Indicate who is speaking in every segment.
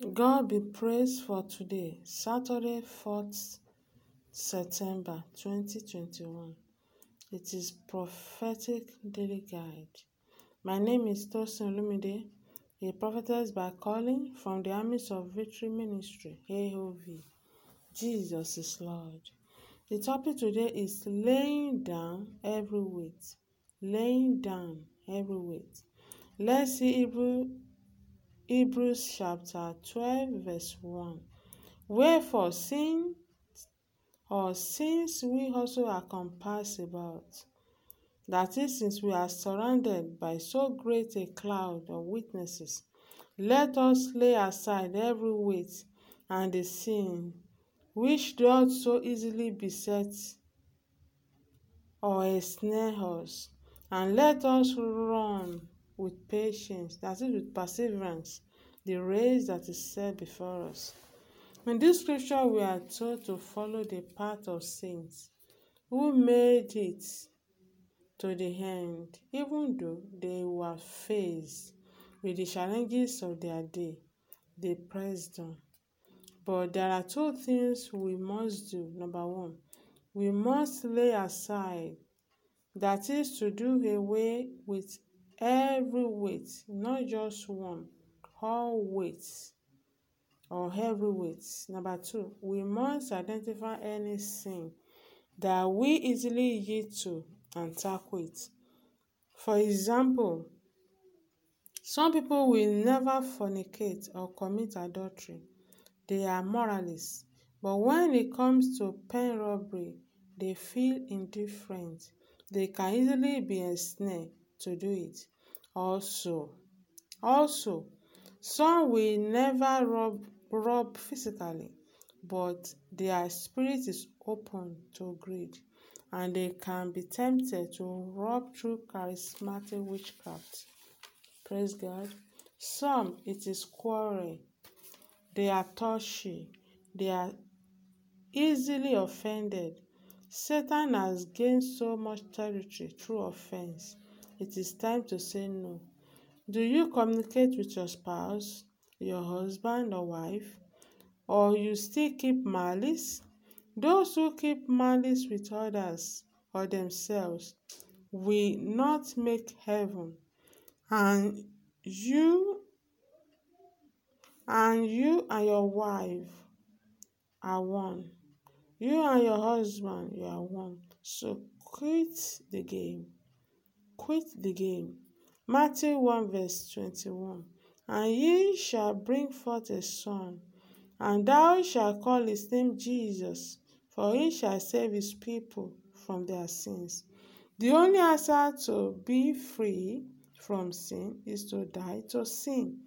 Speaker 1: God be praised for today, Saturday, 4th September 2021. It is Prophetic Daily Guide. My name is Tosin Olumide, a prophetess by calling from the Armies of Victory Ministry, AOV. Jesus is Lord. The topic today is laying down every weight. Laying down every weight. Let's see Hebrew Hebrews chapter 12, verse 1. Wherefore, since or since we also are compassed about, that is, since we are surrounded by so great a cloud of witnesses, let us lay aside every weight and the sin which doth so easily beset or ensnare us, and let us run with patience, that is, with perseverance, the race that is set before us. In this scripture, we are told to follow the path of saints who made it to the end, even though they were faced with the challenges of their day. They pressed on. But there are two things we must do. Number one, we must lay aside, that is, to do away with every weight, not just one, all weights or heavy weights. Number two, we must identify any sin that we easily yield to and tackle it. For example, some people will never fornicate or commit adultery. They are moralists. But when it comes to pen robbery, they feel indifferent. They can easily be ensnared to do it. Also, also, some will never rob, rob physically, but their spirit is open to greed and they can be tempted to rob through charismatic witchcraft. Praise God. Some, it is quarrel. They are touchy. They are easily offended. Satan has gained so much territory through offense. It is time to say no. Do you communicate with your spouse, your husband or wife, or you still keep malice? Those who keep malice with others or themselves will not make heaven, and you and you and your wife are one. You and your husband, you are one. So quit the game. Quit the game. Matthew 1 verse 21. And ye shall bring forth a son, and thou shalt call his name Jesus, for he shall save his people from their sins. The only answer to be free from sin is to die to sin.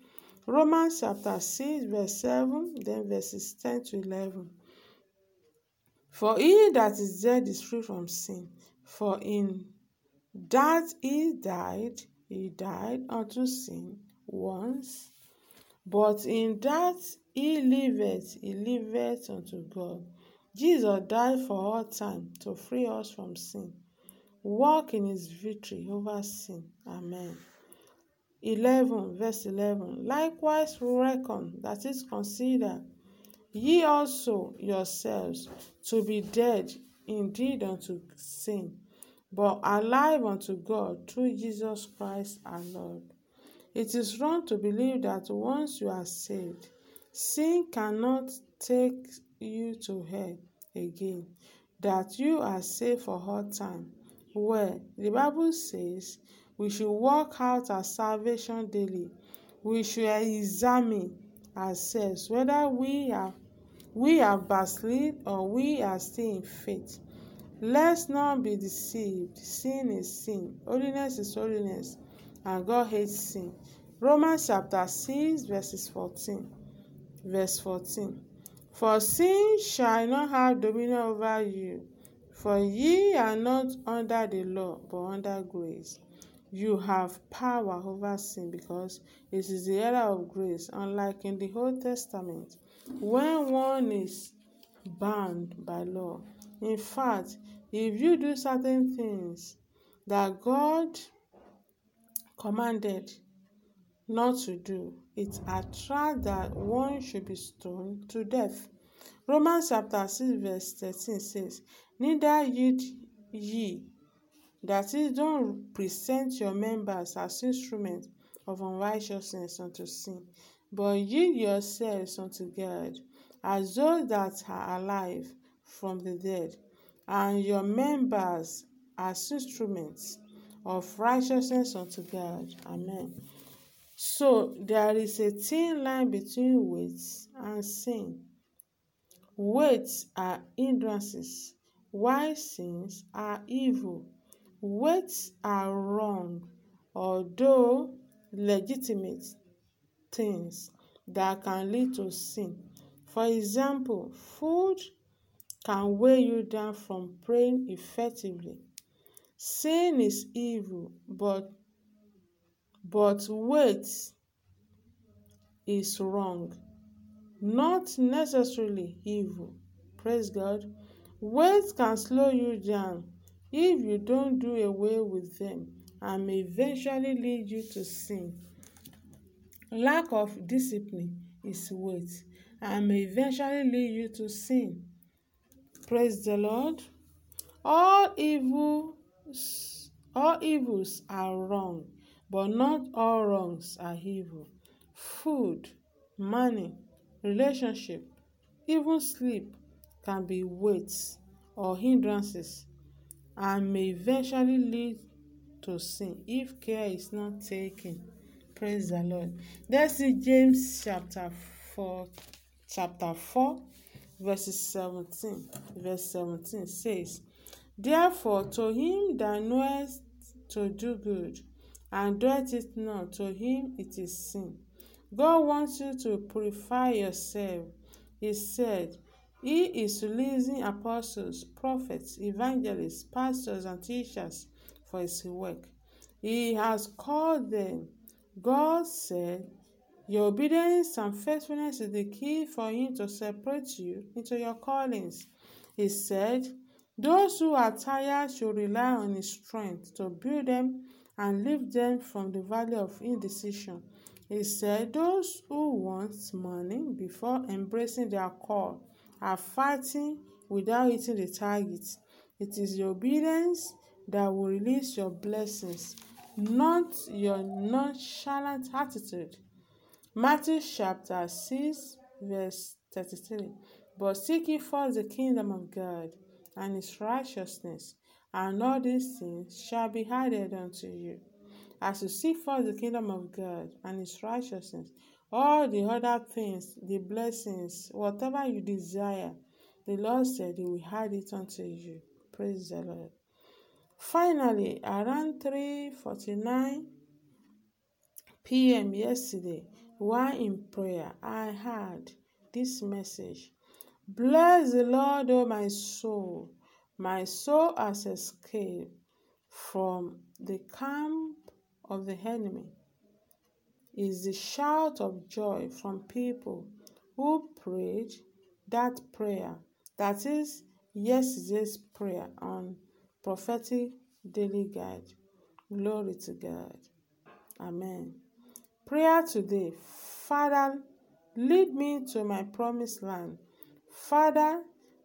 Speaker 1: Romans chapter 6, verse 7, then verses 10 to 11. For he that is dead is free from sin, for in that he died, he died unto sin once, but in that he liveth, he liveth unto God. Jesus died for all time to free us from sin. Walk in his victory over sin. Amen. 11 verse 11 Likewise reckon, that is, consider ye also yourselves to be dead indeed unto sin, but alive unto God through Jesus Christ our Lord. It is wrong to believe that once you are saved, sin cannot take you to hell again, that you are saved for all time. Well, the Bible says we should work out our salvation daily. We should examine ourselves whether we have we have backslid or we are still in faith. Let's not be deceived. Sin is sin. Holiness is holiness. And God hates sin. Romans chapter 6, verses 14. Verse 14. For sin shall not have dominion over you, for ye are not under the law, but under grace. You have power over sin because it is the era of grace, unlike in the Old Testament, when one is bound by law. In fact, if you do certain things that God commanded, not to do. It attracts that one should be stoned to death. Romans chapter 6 verse 13 says, Neither yield ye, that is, don't present your members as instruments of unrighteousness unto sin, but yield yourselves unto God, as those that are alive from the dead, and your members as instruments of righteousness unto God. Amen. So there is a thin line between weights and sin. Weights are hindrances, while sins are evil. Weights are wrong, although legitimate things that can lead to sin. For example, food can weigh you down from praying effectively. Sin is evil, but but weight is wrong, not necessarily evil. Praise God. Weight can slow you down if you don't do away with them and may eventually lead you to sin. Lack of discipline is weight and may eventually lead you to sin. Praise the Lord. All evils, all evils are wrong, but not all wrongs are evil. Food, money, relationship, even sleep can be weights or hindrances and may eventually lead to sin if care is not taken. Praise the Lord. Let's see James chapter 4, chapter 4, verses 17. Verse 17 says, Therefore, to him that knoweth to do good and doeth it not, to him it is sin. God wants you to purify yourself. He said, He is releasing apostles, prophets, evangelists, pastors, and teachers for His work. He has called them. God said, Your obedience and faithfulness is the key for Him to separate you into your callings. He said, Those who are tired should rely on His strength to build them and lift them from the valley of indecision. He said, Those who want money before embracing their call are fighting without hitting the target. It is your obedience that will release your blessings, not your nonchalant attitude. Matthew chapter 6, verse 33. But seek ye first the kingdom of God and his righteousness, and all these things shall be added unto you. As you seek first the kingdom of God and his righteousness, all the other things, the blessings, whatever you desire, the Lord said He will add it unto you. Praise the Lord. Finally, around 3:49 p.m. yesterday, while in prayer, I heard this message. Bless the Lord, O my soul. My soul has escaped from the camp of the enemy is the shout of joy from people who prayed that prayer. That is yesterday's prayer on prophetic daily guide. Glory to God. Amen. Prayer today. Father, lead me to my promised land. Father,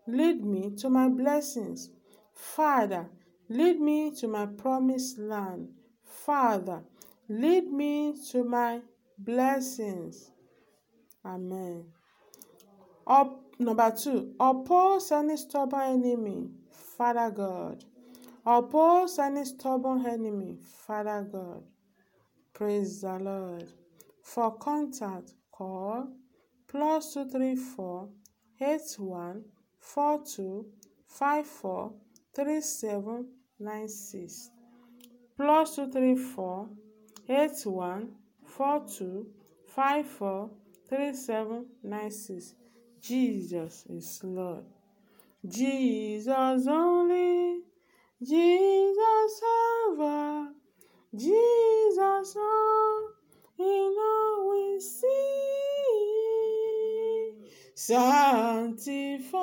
Speaker 1: lead me to my blessings. Father, lead me to my promised land. Father, lead me to my blessings. Amen. Up, number two, oppose any stubborn enemy, Father God. Oppose any stubborn enemy, Father God. Praise the Lord. For contact, call plus two three four eight one four two five four three seven nine six plus two three four eight one four two five four three seven nine six Jesus is Lord. Jesus only, Jesus ever, Jesus all in all we see. Sanctify